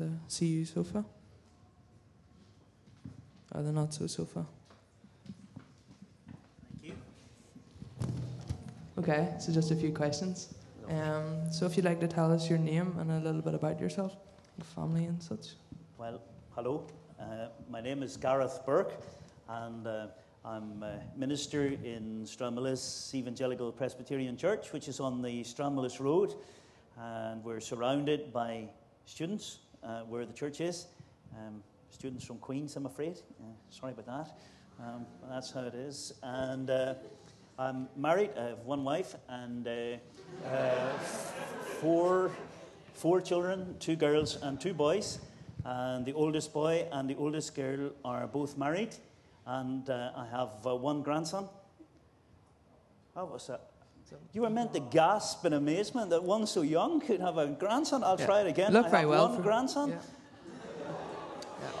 the CU sofa? Or the not so sofa? Thank you. Okay, so just a few questions. Um, so if you'd like to tell us your name and a little bit about yourself, your family and such. Well, hello. Uh, my name is Gareth Burke, and uh, I'm a minister in Stranmillis Evangelical Presbyterian Church, which is on the Stranmillis Road, and we're surrounded by students uh, where the church is. Um, students from Queens, I'm afraid. Uh, sorry about that. Um, that's how it is. And uh, I'm married. I have one wife and uh, uh, four, four children, two girls and two boys. And the oldest boy and the oldest girl are both married. And uh, I have one grandson. How was that? You were meant to gasp in amazement that one so young could have a grandson. I'll Yeah. try it again. Look I very have well one for- grandson. Yeah.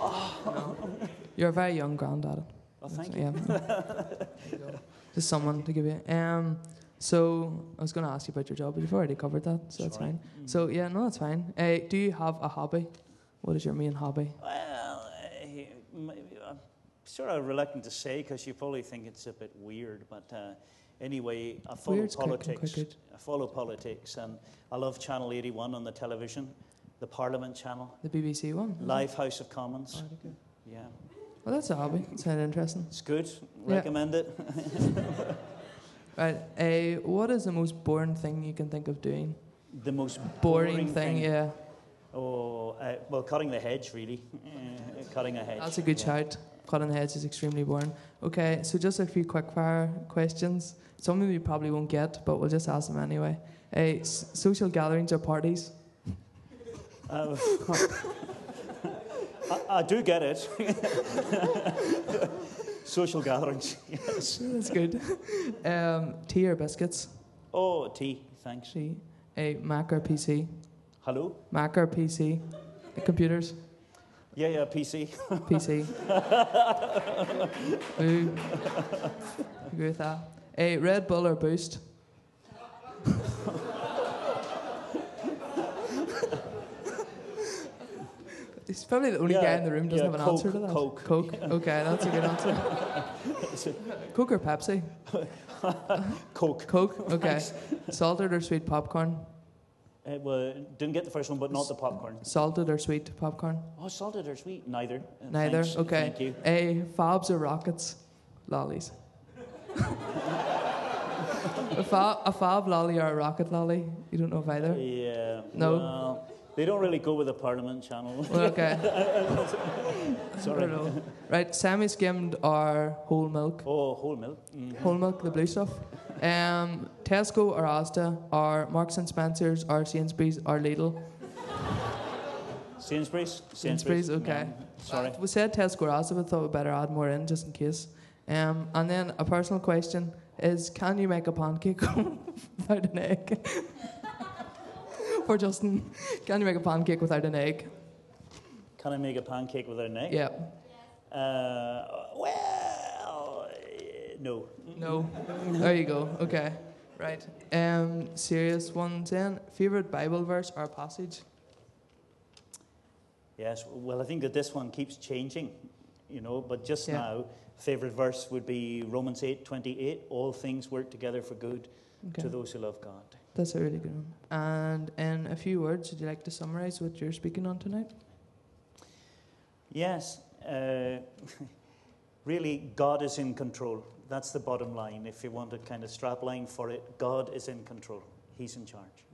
No. You're a very young granddad. Oh, thank Yeah. Just someone to give you. Um, so I was going to ask you about your job, but you've already covered that, so that's Sorry. fine. So yeah, no, that's fine. Uh, do you have a hobby? What is your main hobby? Well, m- I'm sort of reluctant to say because you probably think it's a bit weird, but uh, anyway, I follow Weird's quite- quite politics. I follow politics, and I love Channel 81 on the television, the Parliament channel, The BBC one. Live House of Commons. Okay. Yeah, Well, that's a hobby. Sounds interesting. it's good. Yeah. Recommend it. Right. Uh, what is the most boring thing you can think of doing? The most Boring, boring, thing, yeah. Oh, uh, well, cutting the hedge, really. Eh, cutting a hedge. That's a good yeah. shout. Cutting heads is extremely boring. Okay, so just a few quick fire questions. Some of you probably won't get, but we'll just ask them anyway. Uh, s- social gatherings or parties? Uh, I, I do get it. Social gatherings, yes. That's good. Um, tea or biscuits? Oh, tea, thanks. Tea. A Mac or PC? Hello? Mac or PC? The computers? Yeah, yeah, PC. PC. Ooh. Agree with that. A Red Bull or Boost? He's probably the only guy in the room who doesn't yeah, have an answer to that. Coke. Coke. Okay, that's a good answer. Coke or Pepsi? Coke. Coke. Okay. Salted or sweet popcorn? Uh, well, didn't get the first one, but not the popcorn. Salted or sweet popcorn? Oh, salted or sweet? Neither. Uh, Neither. thanks, Okay. Thank you. A fobs or rockets? Lollies. a, fob, a fob lolly or a rocket lolly? You don't know of either? Yeah. No? Well, they don't really go with the Parliament channel. Well, okay. Sorry. Right, semi skimmed our whole milk? Oh, whole milk. Mm. Whole milk, the blue stuff. Um, Tesco or Asda or Marks and Spencers or Sainsbury's or Lidl? Sainsbury's? Sainsbury's, okay. Sorry. We said Tesco or Asda, but thought we'd better add more in just in case. Um, and then a personal question is can you make a pancake without an egg? For Justin, can you make a pancake without an egg? Can I make a pancake without an egg? Yeah. Uh, well, eh, no. No. There you go. Okay. Right. Um, serious ones then. Favorite Bible verse or passage? Yes, well, I think that this one keeps changing, you know, but just Yeah. now, favourite verse would be Romans eight twenty eight. All things work together for good Okay. to those who love God. That's a really good one. And in a few words, would you like to summarize what you're speaking on tonight? Yes, uh, really, God is in control. That's the bottom line. If you want a kind of strap line for it, God is in control. He's in charge.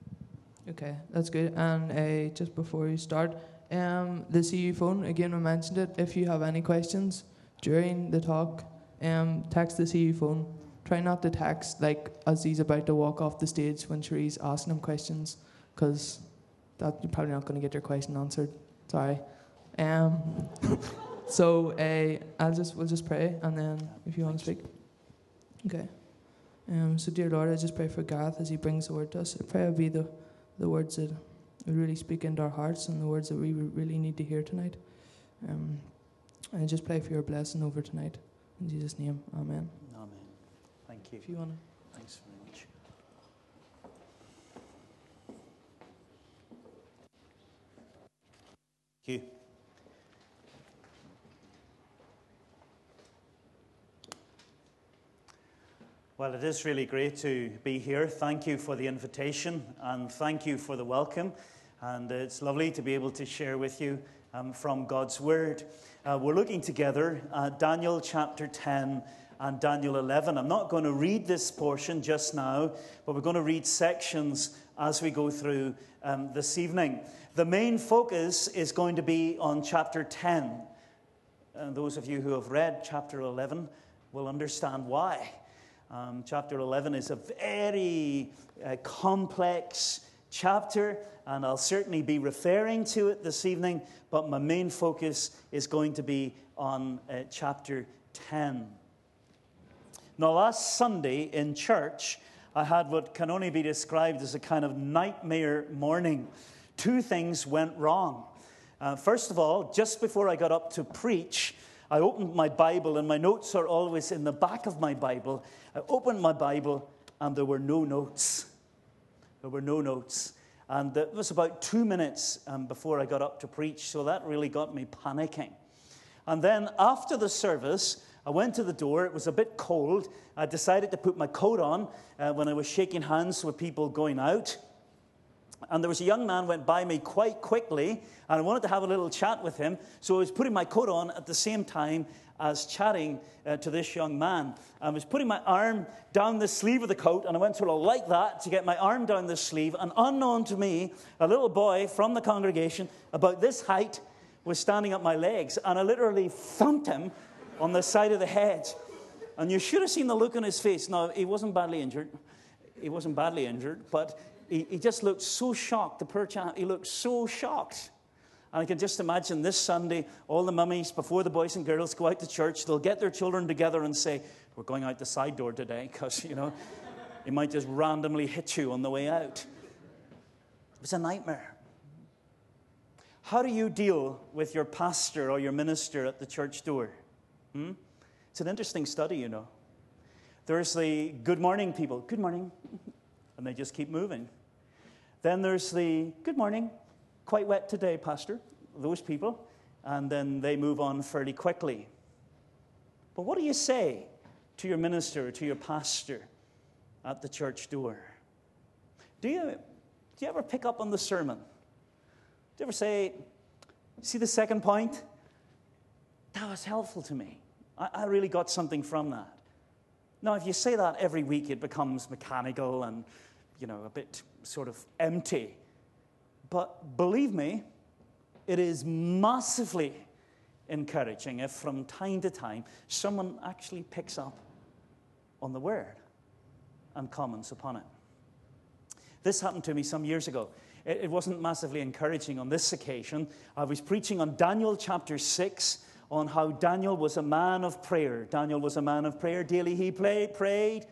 Okay, that's good. And uh, just before you start, um, the CU phone, again, we mentioned it. If you have any questions during the talk, um, text the CU phone. Try not to text like as he's about to walk off the stage when Cherie's asking him questions, because that you're probably not going to get your question answered. Sorry. Um, so uh, I'll just we'll just pray, and then if you want to speak, okay. Um, so dear Lord, I just pray for Gareth as he brings the word to us. I pray it be the the words that really speak into our hearts and the words that we really need to hear tonight. Um, and I just pray for your blessing over tonight. In Jesus' name, Amen. Thank you. If you want to. Thanks very much. Thank you. Well, it is really great to be here. Thank you for the invitation and thank you for the welcome. And it's lovely to be able to share with you um, from God's Word. Uh, we're looking together at Daniel chapter 10 and Daniel 11. I'm not going to read this portion just now, but we're going to read sections as we go through um, this evening. The main focus is going to be on chapter 10. And those of you who have read chapter 11 will understand why. Um, chapter 11 is a very uh, complex chapter, and I'll certainly be referring to it this evening, but my main focus is going to be on uh, chapter 10. Now, last Sunday in church, I had what can only be described as a kind of nightmare morning. Two things went wrong. Uh, first of all, just before I got up to preach, I opened my Bible, and my notes are always in the back of my Bible. I opened my Bible, and there were no notes. There were no notes. And it was about two minutes um, before I got up to preach, so that really got me panicking. And then after the service, I went to the door. It was a bit cold. I decided to put my coat on uh, when I was shaking hands with people going out. And there was a young man went by me quite quickly, and I wanted to have a little chat with him. So I was putting my coat on at the same time as chatting uh, to this young man. I was putting my arm down the sleeve of the coat, and I went sort of like that to get my arm down the sleeve. And unknown to me, a little boy from the congregation, about this height, was standing up my legs, and I literally thumped him on the side of the head. And you should have seen the look on his face. Now, he wasn't badly injured. He wasn't badly injured, but he, he just looked so shocked. The poor chap, he looked so shocked. And I can just imagine this Sunday, all the mummies, before the boys and girls go out to church, they'll get their children together and say, We're going out the side door today, because, you know, he might just randomly hit you on the way out. It was a nightmare. How do you deal with your pastor or your minister at the church door? Hmm? It's an interesting study, you know. There's the good morning people, good morning, and they just keep moving. Then there's the good morning, quite wet today, Pastor, those people, and then they move on fairly quickly. But what do you say to your minister, or to your pastor at the church door? Do you, do you ever pick up on the sermon? Do you ever say, see the second point? That was helpful to me. I, I really got something from that. Now, if you say that every week, it becomes mechanical and, you know, a bit sort of empty. But believe me, it is massively encouraging if from time to time someone actually picks up on the word and comments upon it. This happened to me some years ago. It wasn't massively encouraging on this occasion. I was preaching on Daniel chapter 6 on how Daniel was a man of prayer. Daniel was a man of prayer. Daily he played, prayed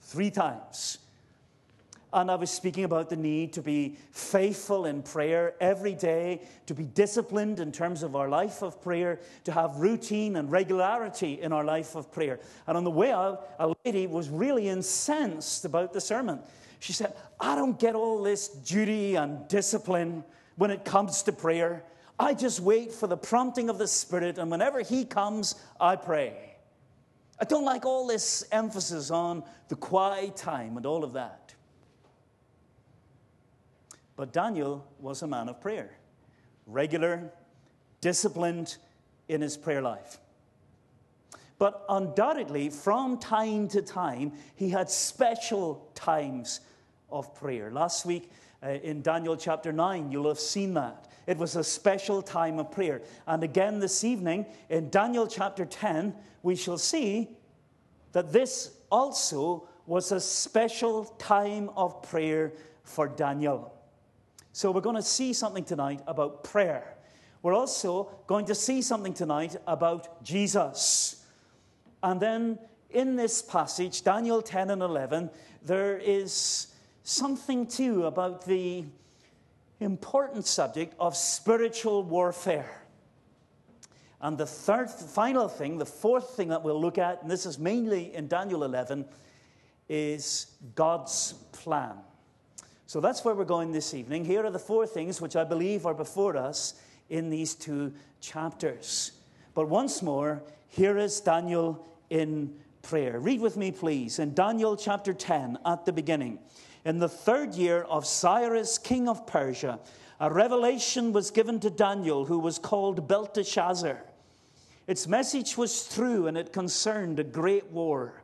three times. And I was speaking about the need to be faithful in prayer every day, to be disciplined in terms of our life of prayer, to have routine and regularity in our life of prayer. And on the way out, a lady was really incensed about the sermon. She said, I don't get all this duty and discipline when it comes to prayer. I just wait for the prompting of the Spirit, and whenever He comes, I pray. I don't like all this emphasis on the quiet time and all of that. But Daniel was a man of prayer, regular, disciplined in his prayer life. But undoubtedly, from time to time, he had special times of prayer. Last week uh, in Daniel chapter 9, you'll have seen that. It was a special time of prayer. And again this evening in Daniel chapter 10, we shall see that this also was a special time of prayer for Daniel. So we're going to see something tonight about prayer. We're also going to see something tonight about Jesus. And then in this passage, Daniel 10 and 11, there is something too about the important subject of spiritual warfare. And the third, final thing, the fourth thing that we'll look at, and this is mainly in Daniel 11, is God's plan. So that's where we're going this evening. Here are the four things which I believe are before us in these two chapters. But once more, here is Daniel in prayer. Read with me, please, in Daniel chapter 10 at the beginning. In the third year of Cyrus, king of Persia, a revelation was given to Daniel, who was called Belteshazzar. Its message was true and it concerned a great war.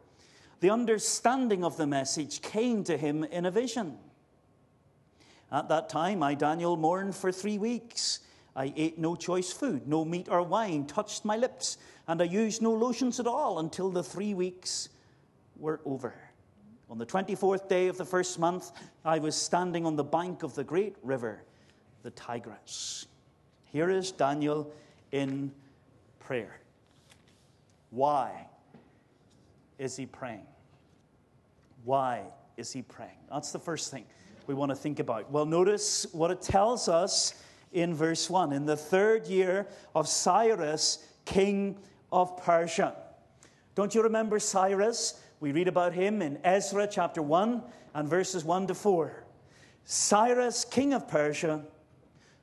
The understanding of the message came to him in a vision. At that time, I, Daniel, mourned for three weeks. I ate no choice food, no meat or wine touched my lips, and I used no lotions at all until the three weeks were over. On the 24th day of the first month, I was standing on the bank of the great river, the Tigris. Here is Daniel in prayer. Why is he praying? Why is he praying? That's the first thing we want to think about. Well, notice what it tells us in verse 1. In the third year of Cyrus, king of Persia. Don't you remember Cyrus? We read about him in Ezra chapter 1 and verses 1 to 4. Cyrus, king of Persia,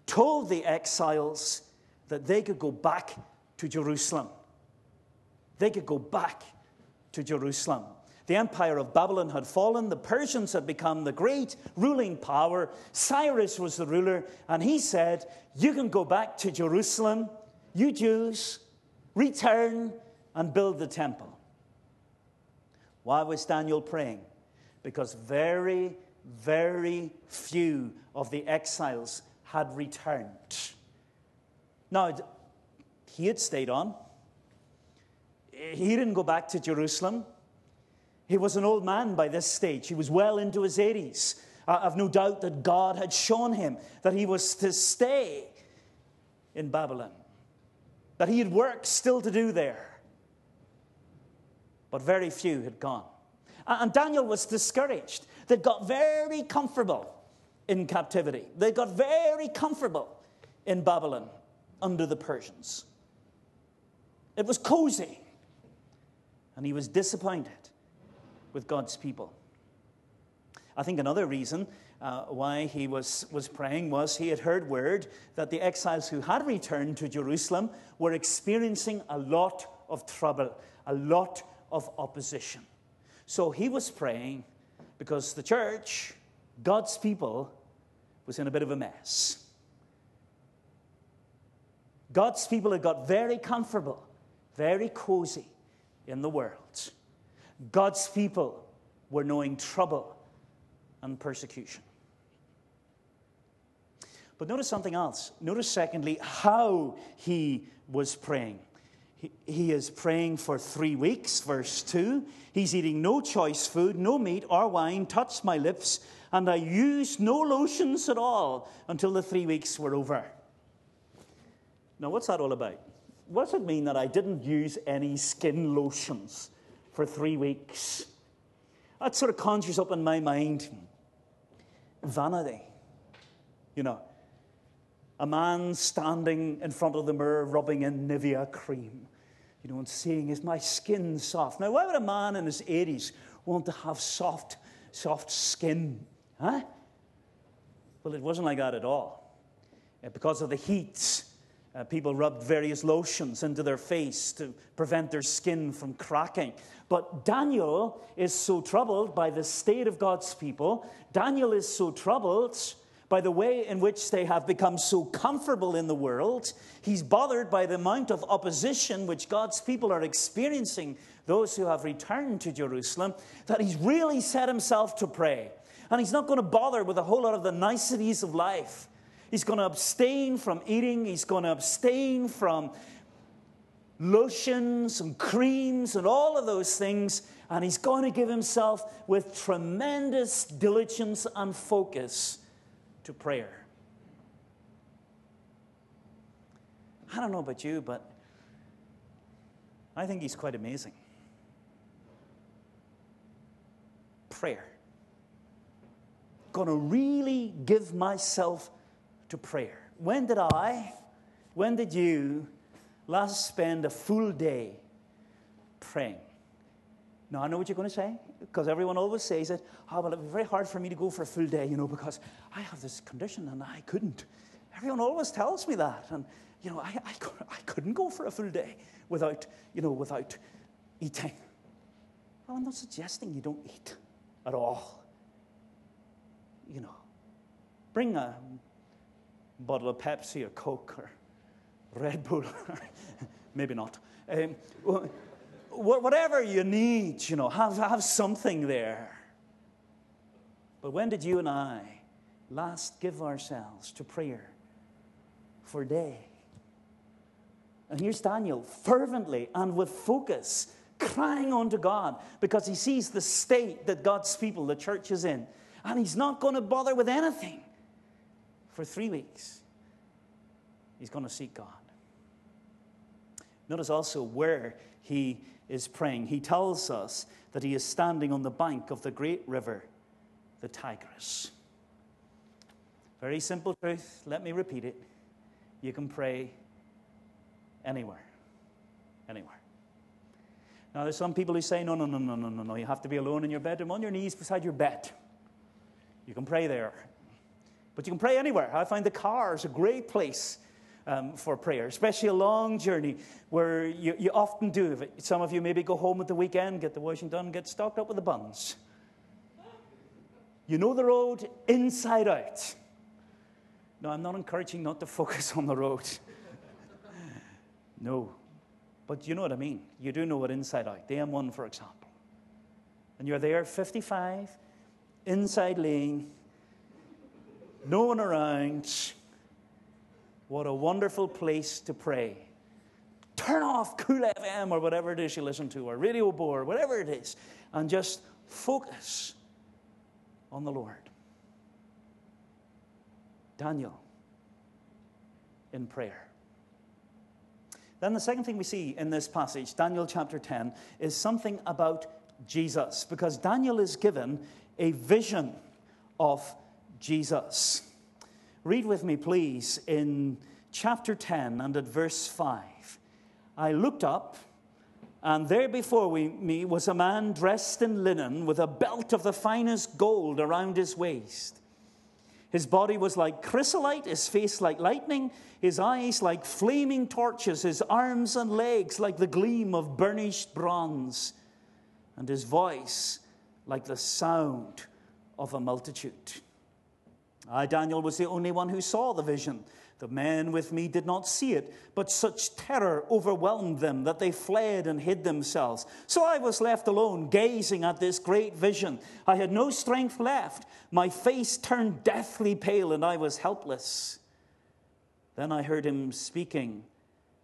told the exiles that they could go back to Jerusalem. They could go back to Jerusalem. The empire of Babylon had fallen. The Persians had become the great ruling power. Cyrus was the ruler, and he said, You can go back to Jerusalem, you Jews, return and build the temple. Why was Daniel praying? Because very, very few of the exiles had returned. Now, he had stayed on. He didn't go back to Jerusalem. He was an old man by this stage. He was well into his 80s. Uh, I've no doubt that God had shown him that he was to stay in Babylon, that he had work still to do there. But very few had gone. And Daniel was discouraged. They got very comfortable in captivity, they got very comfortable in Babylon under the Persians. It was cozy. And he was disappointed with God's people. I think another reason uh, why he was, was praying was he had heard word that the exiles who had returned to Jerusalem were experiencing a lot of trouble, a lot of opposition. So he was praying because the church, God's people, was in a bit of a mess. God's people had got very comfortable, very cozy in the world. God's people were knowing trouble and persecution. But notice something else. Notice, secondly, how he was praying. He, is praying for three weeks, verse 2. He's eating no choice food, no meat or wine touched my lips, and I used no lotions at all until the three weeks were over. Now, what's that all about? What does it mean that I didn't use any skin lotions? for three weeks. That sort of conjures up in my mind vanity. You know, a man standing in front of the mirror rubbing in Nivea cream, you know, and saying, Is my skin soft? Now, why would a man in his 80s want to have soft, soft skin? Huh? Well, it wasn't like that at all. Because of the heat uh, people rubbed various lotions into their face to prevent their skin from cracking. But Daniel is so troubled by the state of God's people. Daniel is so troubled by the way in which they have become so comfortable in the world. He's bothered by the amount of opposition which God's people are experiencing, those who have returned to Jerusalem, that he's really set himself to pray. And he's not going to bother with a whole lot of the niceties of life. He's going to abstain from eating, he's going to abstain from lotions and creams and all of those things, and he's going to give himself with tremendous diligence and focus to prayer. I don't know about you, but I think he's quite amazing. Prayer. To really give myself to prayer. When did I, when did you last spend a full day praying? Now, I know what you're going to say, because everyone always says it. Oh, well, it would be very hard for me to go for a full day, you know, because I have this condition and I couldn't. Everyone always tells me that. And, you know, I, I, I couldn't go for a full day without, you know, without eating. Well, I'm not suggesting you don't eat at all. You know, bring a bottle of Pepsi or Coke or Red Bull. Maybe not. Um, whatever you need, you know, have, have something there. But when did you and I last give ourselves to prayer for day? And here's Daniel fervently and with focus, crying unto God because he sees the state that God's people, the church, is in. And he's not going to bother with anything for three weeks. He's going to seek God. Notice also where he is praying. He tells us that he is standing on the bank of the great river, the Tigris. Very simple truth. Let me repeat it. You can pray anywhere. Anywhere. Now, there's some people who say, no, no, no, no, no, no, no. You have to be alone in your bedroom, on your knees beside your bed. You can pray there. But you can pray anywhere. I find the car is a great place um, for prayer, especially a long journey where you, you often do. Some of you maybe go home at the weekend, get the washing done, get stocked up with the buns. You know the road inside out. No, I'm not encouraging not to focus on the road. no. But you know what I mean. You do know it inside out. The M1, for example. And you're there, 55, inside lane, no one around. What a wonderful place to pray. Turn off Cool FM or whatever it is you listen to, or Radio Bore, whatever it is, and just focus on the Lord. Daniel in prayer. Then the second thing we see in this passage, Daniel chapter 10, is something about Jesus, because Daniel is given a vision of Jesus. Read with me, please, in chapter 10 and at verse 5. I looked up, and there before me was a man dressed in linen with a belt of the finest gold around his waist. His body was like chrysolite, his face like lightning, his eyes like flaming torches, his arms and legs like the gleam of burnished bronze, and his voice like the sound of a multitude. I, Daniel, was the only one who saw the vision. The men with me did not see it, but such terror overwhelmed them that they fled and hid themselves. So I was left alone, gazing at this great vision. I had no strength left. My face turned deathly pale, and I was helpless. Then I heard him speaking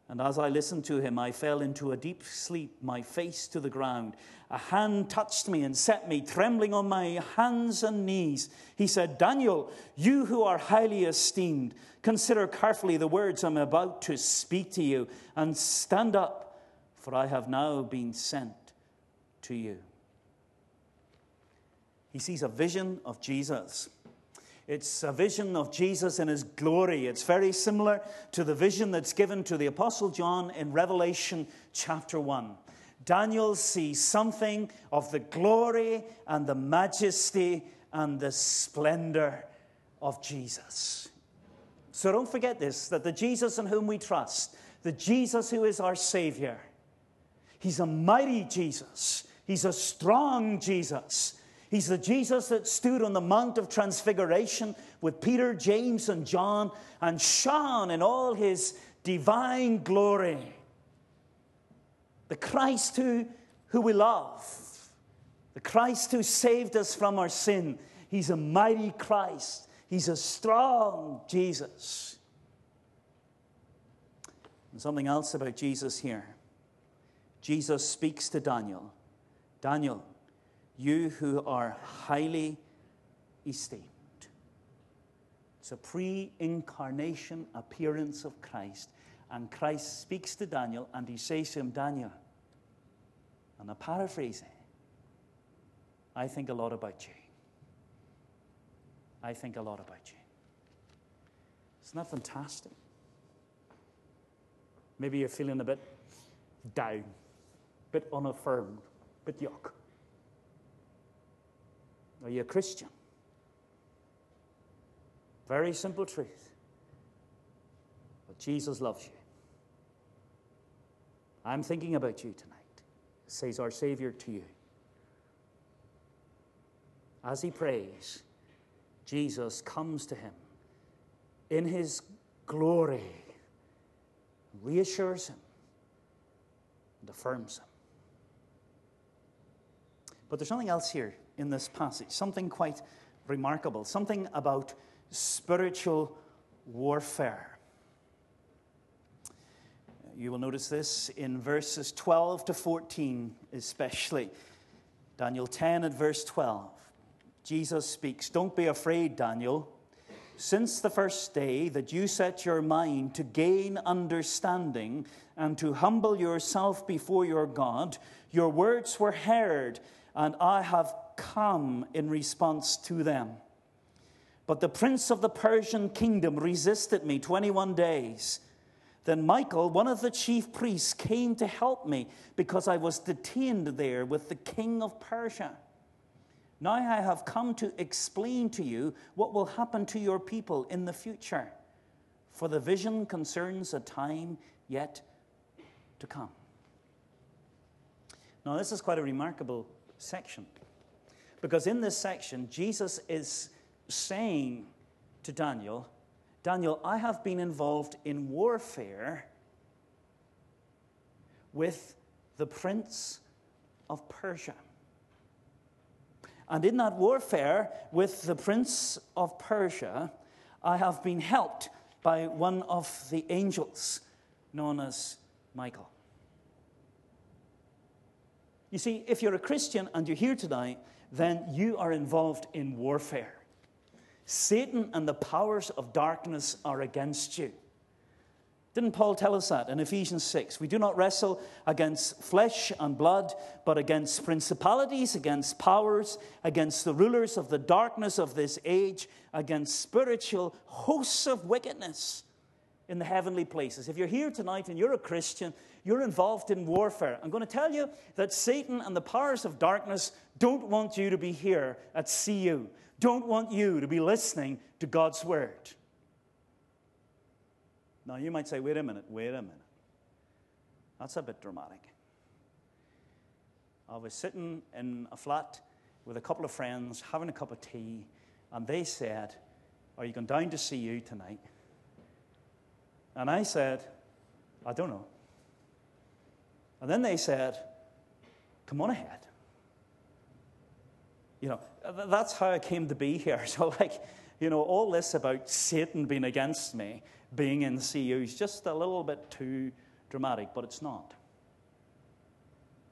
and as I listened to him, I fell into a deep sleep, my face to the ground. A hand touched me and set me trembling on my hands and knees. He said, Daniel, you who are highly esteemed, consider carefully the words I'm about to speak to you and stand up, for I have now been sent to you. He sees a vision of Jesus. It's a vision of Jesus in his glory. It's very similar to the vision that's given to the Apostle John in Revelation chapter 1. Daniel sees something of the glory and the majesty and the splendor of Jesus. So don't forget this that the Jesus in whom we trust, the Jesus who is our Savior, He's a mighty Jesus, He's a strong Jesus. He's the Jesus that stood on the Mount of Transfiguration with Peter, James, and John and shone in all his divine glory. The Christ who, who we love, the Christ who saved us from our sin. He's a mighty Christ, He's a strong Jesus. And something else about Jesus here. Jesus speaks to Daniel Daniel, you who are highly esteemed. It's a pre incarnation appearance of Christ. And Christ speaks to Daniel and he says to him, Daniel, and I'm paraphrasing, I think a lot about you. I think a lot about you. Isn't that fantastic? Maybe you're feeling a bit down, a bit unaffirmed, a bit yuck. Are you a Christian? Very simple truth. But Jesus loves you. I'm thinking about you tonight, says our Savior to you. As he prays, Jesus comes to him in his glory, reassures him, and affirms him. But there's something else here in this passage, something quite remarkable, something about spiritual warfare. You will notice this in verses 12 to 14, especially. Daniel 10 at verse 12. Jesus speaks, Don't be afraid, Daniel. Since the first day that you set your mind to gain understanding and to humble yourself before your God, your words were heard, and I have come in response to them. But the prince of the Persian kingdom resisted me 21 days. Then Michael, one of the chief priests, came to help me because I was detained there with the king of Persia. Now I have come to explain to you what will happen to your people in the future, for the vision concerns a time yet to come. Now, this is quite a remarkable section because in this section, Jesus is saying to Daniel, Daniel, I have been involved in warfare with the prince of Persia. And in that warfare with the prince of Persia, I have been helped by one of the angels known as Michael. You see, if you're a Christian and you're here tonight, then you are involved in warfare. Satan and the powers of darkness are against you. Didn't Paul tell us that in Ephesians 6? We do not wrestle against flesh and blood, but against principalities, against powers, against the rulers of the darkness of this age, against spiritual hosts of wickedness in the heavenly places. If you're here tonight and you're a Christian, you're involved in warfare. I'm going to tell you that Satan and the powers of darkness don't want you to be here at CU, don't want you to be listening to God's word. Now, you might say, wait a minute, wait a minute. That's a bit dramatic. I was sitting in a flat with a couple of friends having a cup of tea, and they said, Are you going down to CU tonight? And I said, I don't know. And then they said, Come on ahead. You know, that's how I came to be here. So, like, you know, all this about Satan being against me, being in CU is just a little bit too dramatic, but it's not.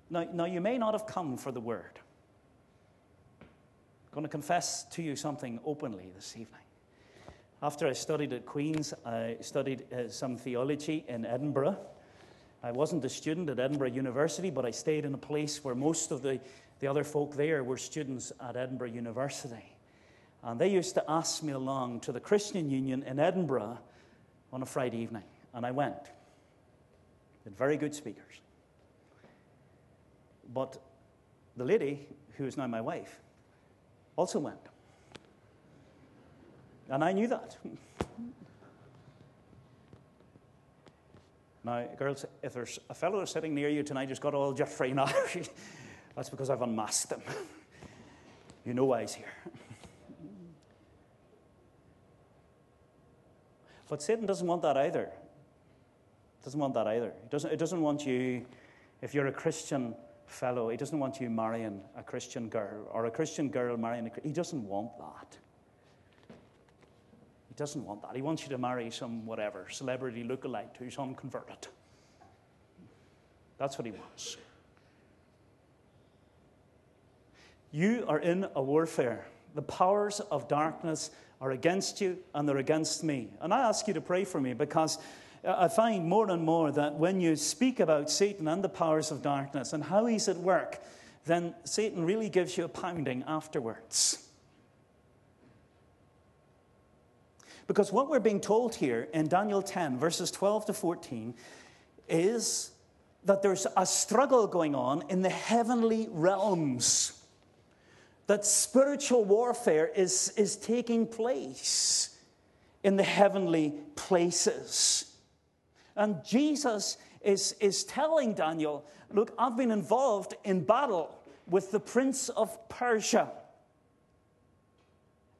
Now, now you may not have come for the word. I'm going to confess to you something openly this evening. After I studied at Queen's, I studied uh, some theology in Edinburgh. I wasn't a student at Edinburgh University, but I stayed in a place where most of the, the other folk there were students at Edinburgh University. And they used to ask me along to the Christian Union in Edinburgh on a Friday evening, and I went. With very good speakers. But the lady, who is now my wife, also went. And I knew that. now, girls, if there's a fellow sitting near you tonight who's got all Jeffrey now, that's because I've unmasked him. you know why he's here. But Satan doesn't want that either. Doesn't want that either. He doesn't, it doesn't want you, if you're a Christian fellow, he doesn't want you marrying a Christian girl or a Christian girl marrying a He doesn't want that. He doesn't want that. He wants you to marry some whatever, celebrity lookalike who's unconverted. That's what he wants. You are in a warfare. The powers of darkness are against you and they're against me. And I ask you to pray for me because I find more and more that when you speak about Satan and the powers of darkness and how he's at work, then Satan really gives you a pounding afterwards. Because what we're being told here in Daniel 10, verses 12 to 14, is that there's a struggle going on in the heavenly realms that spiritual warfare is, is taking place in the heavenly places. And Jesus is, is telling Daniel, Look, I've been involved in battle with the prince of Persia.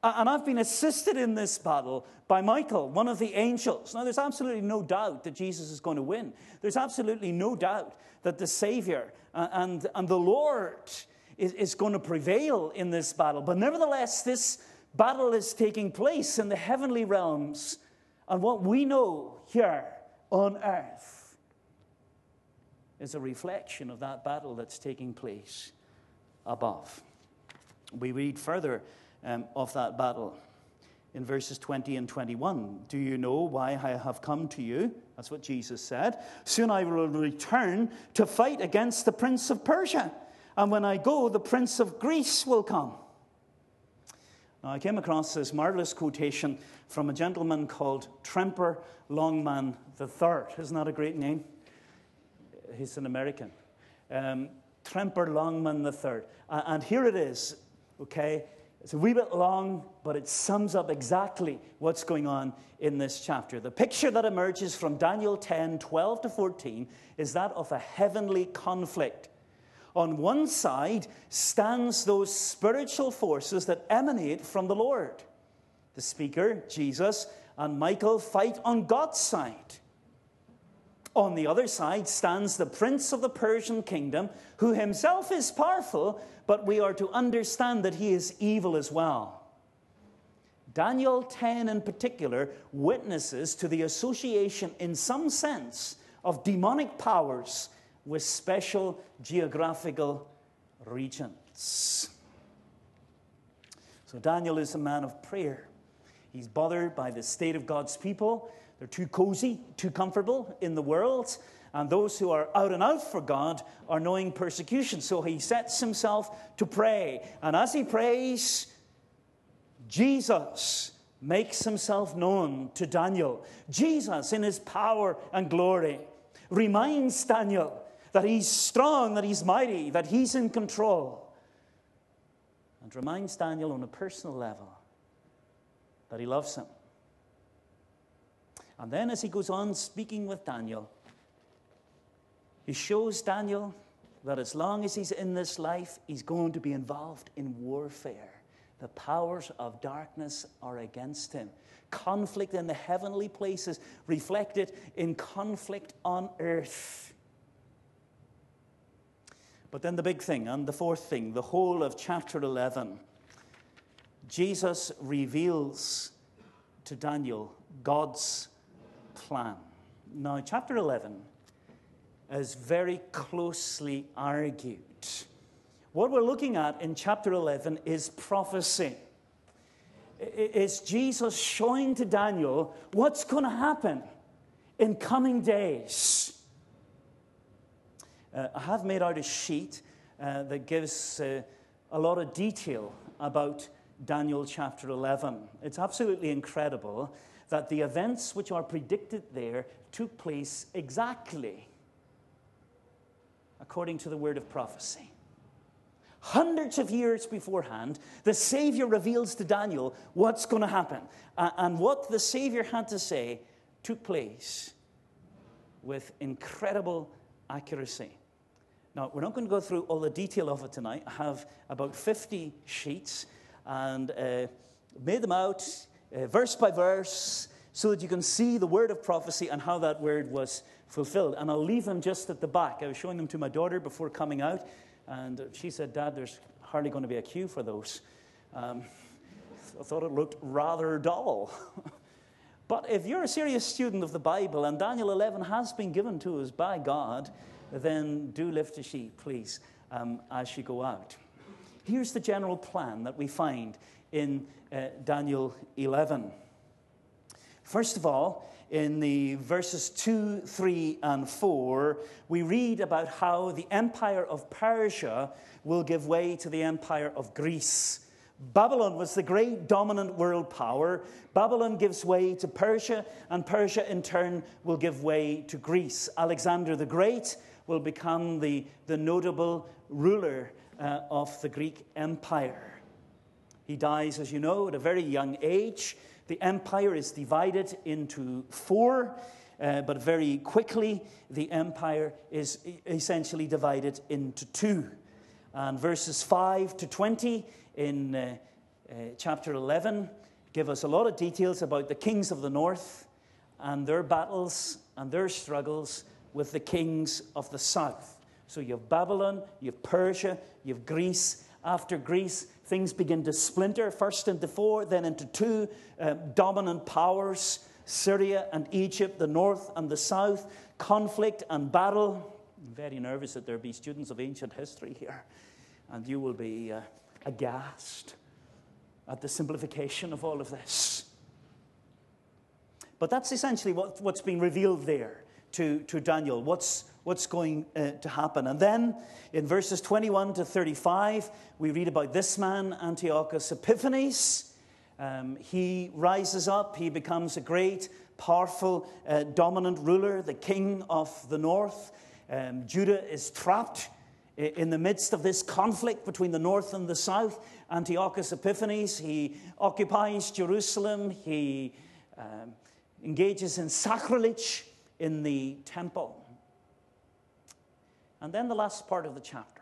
And I've been assisted in this battle by Michael, one of the angels. Now, there's absolutely no doubt that Jesus is going to win. There's absolutely no doubt that the Savior uh, and, and the Lord is, is going to prevail in this battle. But nevertheless, this battle is taking place in the heavenly realms. And what we know here on earth is a reflection of that battle that's taking place above. We read further um, of that battle in verses 20 and 21. Do you know why I have come to you? That's what Jesus said. Soon I will return to fight against the prince of Persia. And when I go, the prince of Greece will come. Now, I came across this marvelous quotation from a gentleman called Tremper Longman III. Isn't that a great name? He's an American. Um, Tremper Longman III. And here it is, okay? It's a wee bit long, but it sums up exactly what's going on in this chapter. The picture that emerges from Daniel 10 12 to 14 is that of a heavenly conflict. On one side stands those spiritual forces that emanate from the Lord. The speaker, Jesus, and Michael fight on God's side. On the other side stands the prince of the Persian kingdom, who himself is powerful, but we are to understand that he is evil as well. Daniel 10 in particular witnesses to the association, in some sense, of demonic powers with special geographical regions. So Daniel is a man of prayer. He's bothered by the state of God's people they're too cozy, too comfortable in the world. And those who are out and out for God are knowing persecution. So he sets himself to pray. And as he prays, Jesus makes himself known to Daniel. Jesus, in his power and glory, reminds Daniel that he's strong, that he's mighty, that he's in control. And reminds Daniel on a personal level that he loves him and then, as he goes on speaking with Daniel, he shows Daniel that as long as he's in this life, he's going to be involved in warfare. The powers of darkness are against him. Conflict in the heavenly places reflected in conflict on earth. But then the big thing, and the fourth thing, the whole of chapter 11, Jesus reveals to Daniel God's plan. Now, chapter 11 is very closely argued. What we're looking at in chapter 11 is prophecy. It's Jesus showing to Daniel what's going to happen in coming days. Uh, I have made out a sheet uh, that gives uh, a lot of detail about Daniel chapter 11. It's absolutely incredible that the events which are predicted there took place exactly according to the word of prophecy. Hundreds of years beforehand, the Savior reveals to Daniel what's going to happen. Uh, and what the Savior had to say took place with incredible accuracy. Now, we're not going to go through all the detail of it tonight. I have about 50 sheets and uh, made them out uh, verse by verse so that you can see the word of prophecy and how that word was fulfilled. And I'll leave them just at the back. I was showing them to my daughter before coming out, and she said, Dad, there's hardly going to be a queue for those. Um, I thought it looked rather dull. but if you're a serious student of the Bible and Daniel 11 has been given to us by God, then do lift a sheet, please, um, as you go out. Here's the general plan that we find in uh, Daniel 11. First of all, in the verses 2, 3, and 4, we read about how the empire of Persia will give way to the empire of Greece. Babylon was the great dominant world power. Babylon gives way to Persia, and Persia in turn will give way to Greece. Alexander the Great will become the, the notable ruler uh, of the Greek Empire. He dies, as you know, at a very young age. The empire is divided into four. uh, but very quickly the empire is essentially divided into two. And verses 5 to 20 in uh, uh, chapter 11 give us a lot of details about the kings of the north and their battles and their struggles with the kings of the south. So you have Babylon, you have Persia, you have Greece. After Greece, things begin to splinter, first into four, then into two uh, dominant powers Syria and Egypt, the north and the south, conflict and battle. I'm very nervous that there be students of ancient history here, and you will be uh, aghast at the simplification of all of this. But that's essentially what, what's being revealed there to, to Daniel, what's, what's going uh, to happen. And then in verses 21 to 35, we read about this man, Antiochus Epiphanes. Um, he rises up, he becomes a great, powerful, uh, dominant ruler, the king of the north. Um, Judah is trapped in the midst of this conflict between the north and the south. Antiochus Epiphanes, he occupies Jerusalem, he um, engages in sacrilege in the temple. And then the last part of the chapter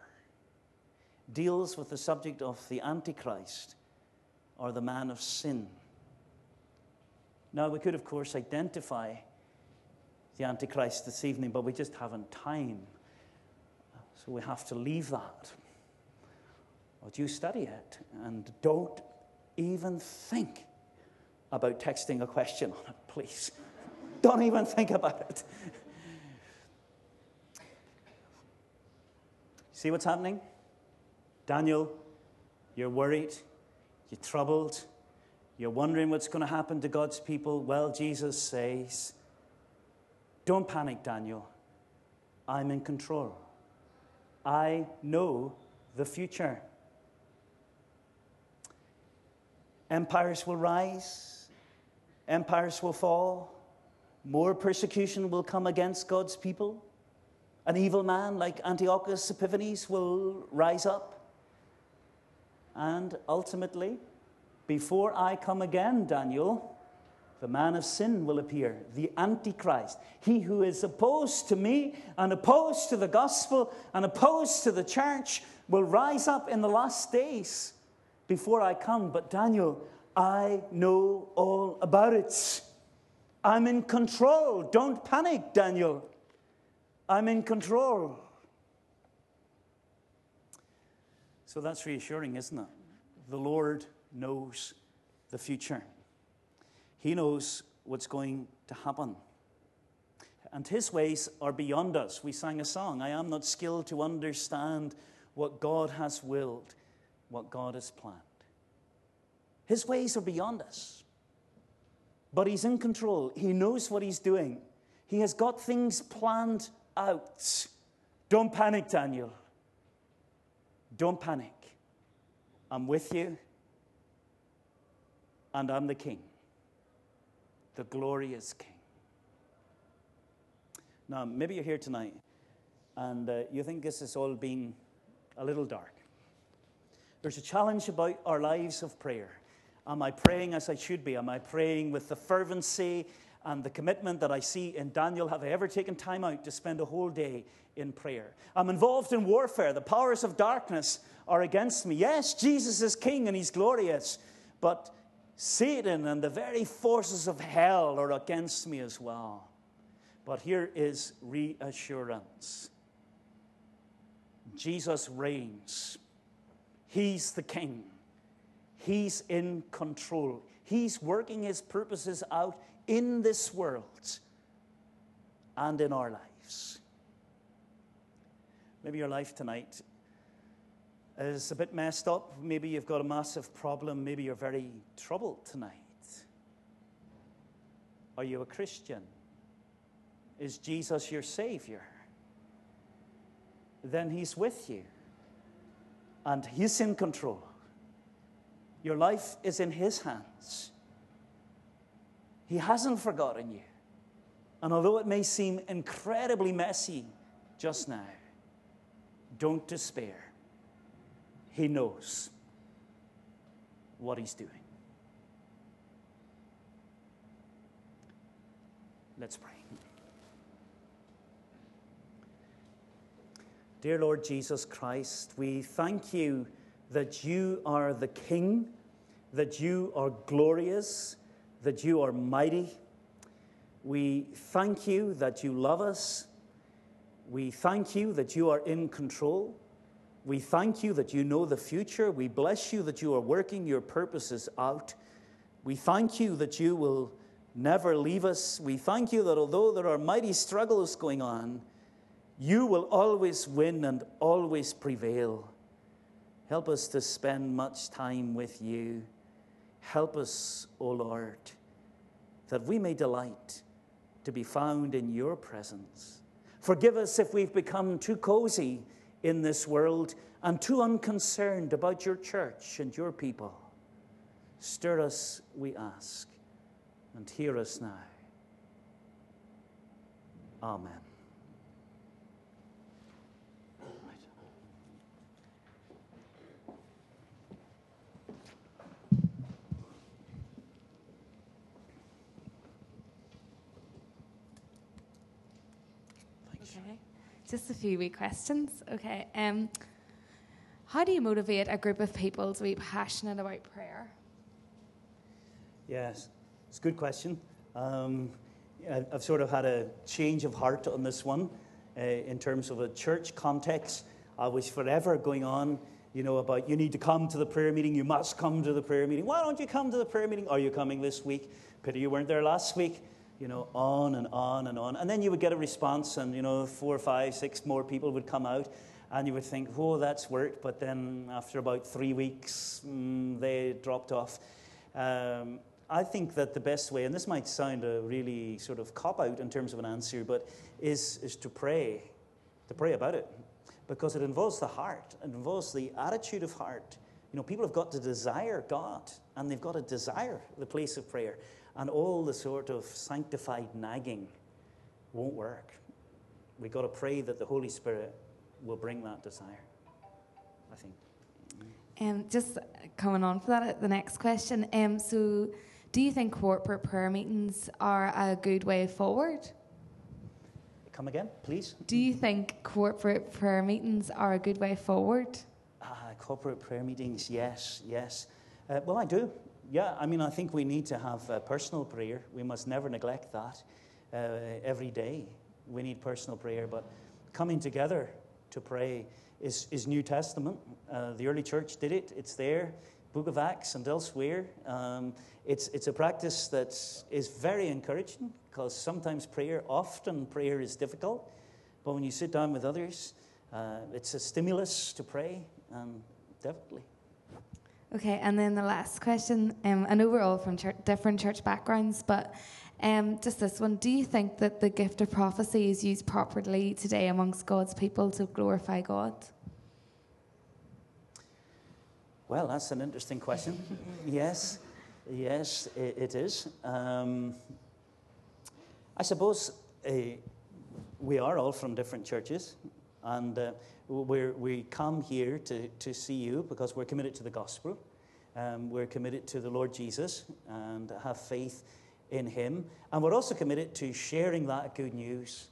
deals with the subject of the Antichrist or the man of sin. Now, we could, of course, identify the Antichrist this evening, but we just haven't time. So we have to leave that. But you study it and don't even think about texting a question on it, please. Don't even think about it. See what's happening? Daniel, you're worried, you're troubled, you're wondering what's going to happen to God's people. Well, Jesus says, Don't panic, Daniel. I'm in control. I know the future. Empires will rise, empires will fall, more persecution will come against God's people. An evil man like Antiochus Epiphanes will rise up. And ultimately, before I come again, Daniel, the man of sin will appear, the Antichrist. He who is opposed to me and opposed to the gospel and opposed to the church will rise up in the last days before I come. But Daniel, I know all about it. I'm in control. Don't panic, Daniel. I'm in control. So that's reassuring, isn't it? The Lord knows the future, He knows what's going to happen. And His ways are beyond us. We sang a song I am not skilled to understand what God has willed, what God has planned. His ways are beyond us. But He's in control, He knows what He's doing, He has got things planned out. Don't panic, Daniel. Don't panic. I'm with you, and I'm the King, the glorious King. Now, maybe you're here tonight and uh, you think this has all been a little dark. There's a challenge about our lives of prayer. Am I praying as I should be? Am I praying with the fervency and the commitment that I see in Daniel. Have I ever taken time out to spend a whole day in prayer? I'm involved in warfare. The powers of darkness are against me. Yes, Jesus is king and he's glorious, but Satan and the very forces of hell are against me as well. But here is reassurance Jesus reigns, he's the king. He's in control. He's working his purposes out in this world and in our lives. Maybe your life tonight is a bit messed up. Maybe you've got a massive problem. Maybe you're very troubled tonight. Are you a Christian? Is Jesus your Savior? Then He's with you and He's in control. Your life is in His hands. He hasn't forgotten you. And although it may seem incredibly messy just now, don't despair. He knows what He's doing. Let's pray. Dear Lord Jesus Christ, we thank you that you are the King, that you are glorious that you are mighty. We thank you that you love us. We thank you that you are in control. We thank you that you know the future. We bless you that you are working your purposes out. We thank you that you will never leave us. We thank you that although there are mighty struggles going on, you will always win and always prevail. Help us to spend much time with you. Help us, O Lord, that we may delight to be found in your presence. Forgive us if we've become too cozy in this world and too unconcerned about your church and your people. Stir us, we ask, and hear us now. Amen. Okay. Just a few wee questions. Okay. Um, how do you motivate a group of people to be passionate about prayer? Yes, it's a good question. Um, I've sort of had a change of heart on this one uh, in terms of a church context. I was forever going on, you know, about you need to come to the prayer meeting, you must come to the prayer meeting. Why don't you come to the prayer meeting? Are you coming this week? Pity you weren't there last week. You know, on and on and on. And then you would get a response, and, you know, four, five, six more people would come out, and you would think, oh, that's worked. But then after about three weeks, mm, they dropped off. Um, I think that the best way, and this might sound a really sort of cop out in terms of an answer, but is, is to pray, to pray about it. Because it involves the heart, it involves the attitude of heart. You know, people have got to desire God, and they've got to desire the place of prayer. And all the sort of sanctified nagging won't work. We've got to pray that the Holy Spirit will bring that desire, I think. Um, just coming on for that, the next question. Um, so, do you think corporate prayer meetings are a good way forward? Come again, please. Do you think corporate prayer meetings are a good way forward? Ah, corporate prayer meetings, yes, yes. Uh, well, I do. Yeah, I mean, I think we need to have uh, personal prayer. We must never neglect that uh, every day. We need personal prayer, but coming together to pray is, is New Testament. Uh, the early church did it, it's there. Book of Acts and elsewhere. Um, it's, it's a practice that is very encouraging because sometimes prayer, often prayer is difficult, but when you sit down with others, uh, it's a stimulus to pray, and definitely. Okay, and then the last question. Um, I know we're all from church, different church backgrounds, but um, just this one. Do you think that the gift of prophecy is used properly today amongst God's people to glorify God? Well, that's an interesting question. yes, yes, it, it is. Um, I suppose uh, we are all from different churches, and uh, we're, we come here to, to see you because we're committed to the gospel. Um, we're committed to the Lord Jesus and have faith in Him. And we're also committed to sharing that good news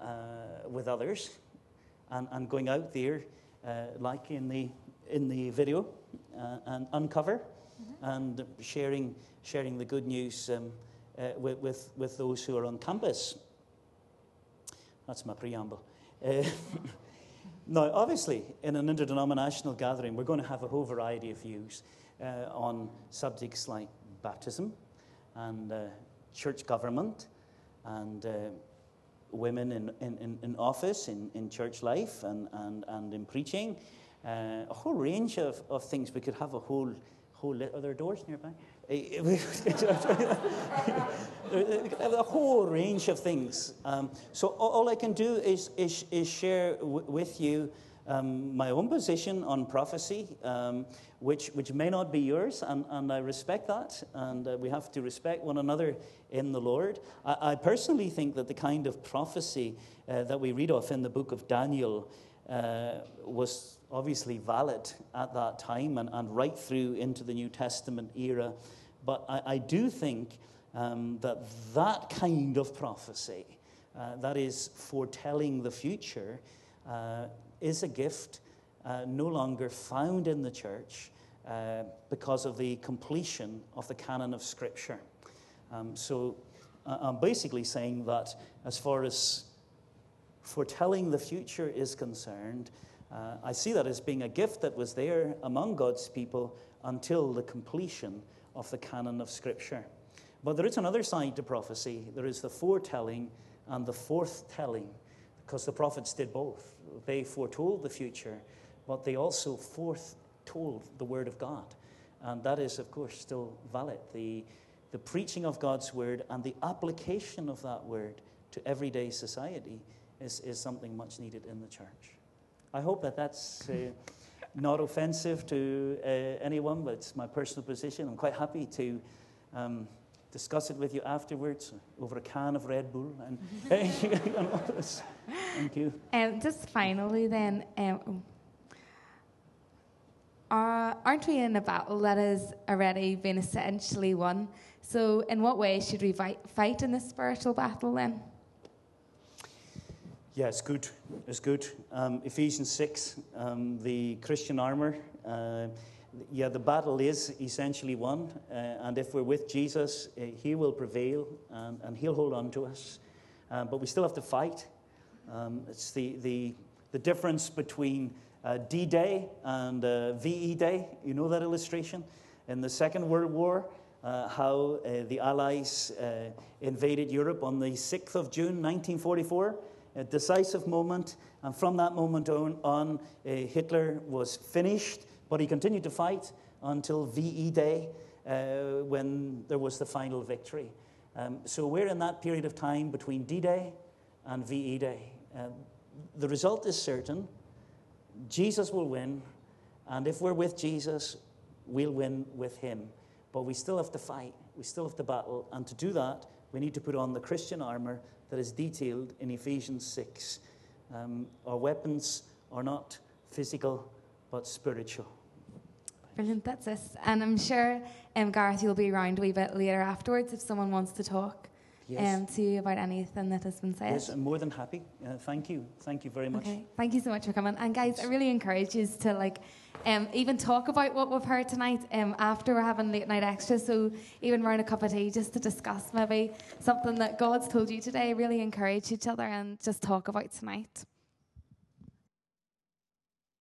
uh, with others and, and going out there, uh, like in the, in the video, uh, and uncover and sharing, sharing the good news um, uh, with, with, with those who are on campus. That's my preamble. Now, obviously, in an interdenominational gathering, we're going to have a whole variety of views uh, on subjects like baptism and uh, church government and uh, women in, in, in office, in, in church life, and, and, and in preaching. Uh, a whole range of, of things. We could have a whole, whole are there doors nearby? a whole range of things. Um, so all, I can do is, is, is share with you um, my own position on prophecy, um, which, which may not be yours, and, and I respect that, and uh, we have to respect one another in the Lord. I, I personally think that the kind of prophecy uh, that we read of in the book of Daniel uh, was obviously valid at that time and, and right through into the New Testament era. But I, I do think um, that that kind of prophecy, uh, that is foretelling the future, uh, is a gift uh, no longer found in the church uh, because of the completion of the canon of Scripture. Um, so I'm basically saying that as far as foretelling the future is concerned, uh, I see that as being a gift that was there among God's people until the completion of the canon of Scripture. But there is another side to prophecy. There is the foretelling and the forthtelling, because the prophets did both. They foretold the future, but they also foretold the Word of God. And that is, of course, still valid. The, the preaching of God's Word and the application of that Word to everyday society is, is something much needed in the church. I hope that that's uh, not offensive to uh, anyone, but it's my personal position. I'm quite happy to um, discuss it with you afterwards over a can of Red Bull. And all this. thank you. And um, just finally, then, um, are, aren't we in a battle that has already been essentially won? So, in what way should we fight in this spiritual battle then? Yeah, it's good. It's good. Um, Ephesians 6, um, the Christian armor. Uh, yeah, the battle is essentially won. Uh, and if we're with Jesus, uh, he will prevail and, and, he'll hold on to us. Uh, but we still have to fight. Um, it's the, the, the difference between uh, D Day and uh, VE Day. You know that illustration? In the Second World War, how the Allies invaded Europe on the 6th of June, 1944 a decisive moment. And from that moment on, on uh, Hitler was finished, but he continued to fight until VE Day uh, when there was the final victory. Um, so we're in that period of time between D Day and VE Day. Uh, the result is certain Jesus will win, and if we're with Jesus, we'll win with him. But we still have to fight, we still have to battle, and to do that, we need to put on the Christian armor that is detailed in Ephesians 6. Um, our weapons are not physical, but spiritual. Brilliant, that's it. And I'm sure, um, Gareth, you'll be around a wee bit later afterwards if someone wants to talk yes. um, to you about anything that has been said. Yes, I'm more than happy. Uh, thank you. Thank you very much. Okay, thank you so much for coming. And guys, I really encourage you to like um, even talk about what we've heard tonight um, after we're having late night extra. So even around a cup of tea just to discuss maybe something that God's told you today. Really encourage each other and just talk about tonight.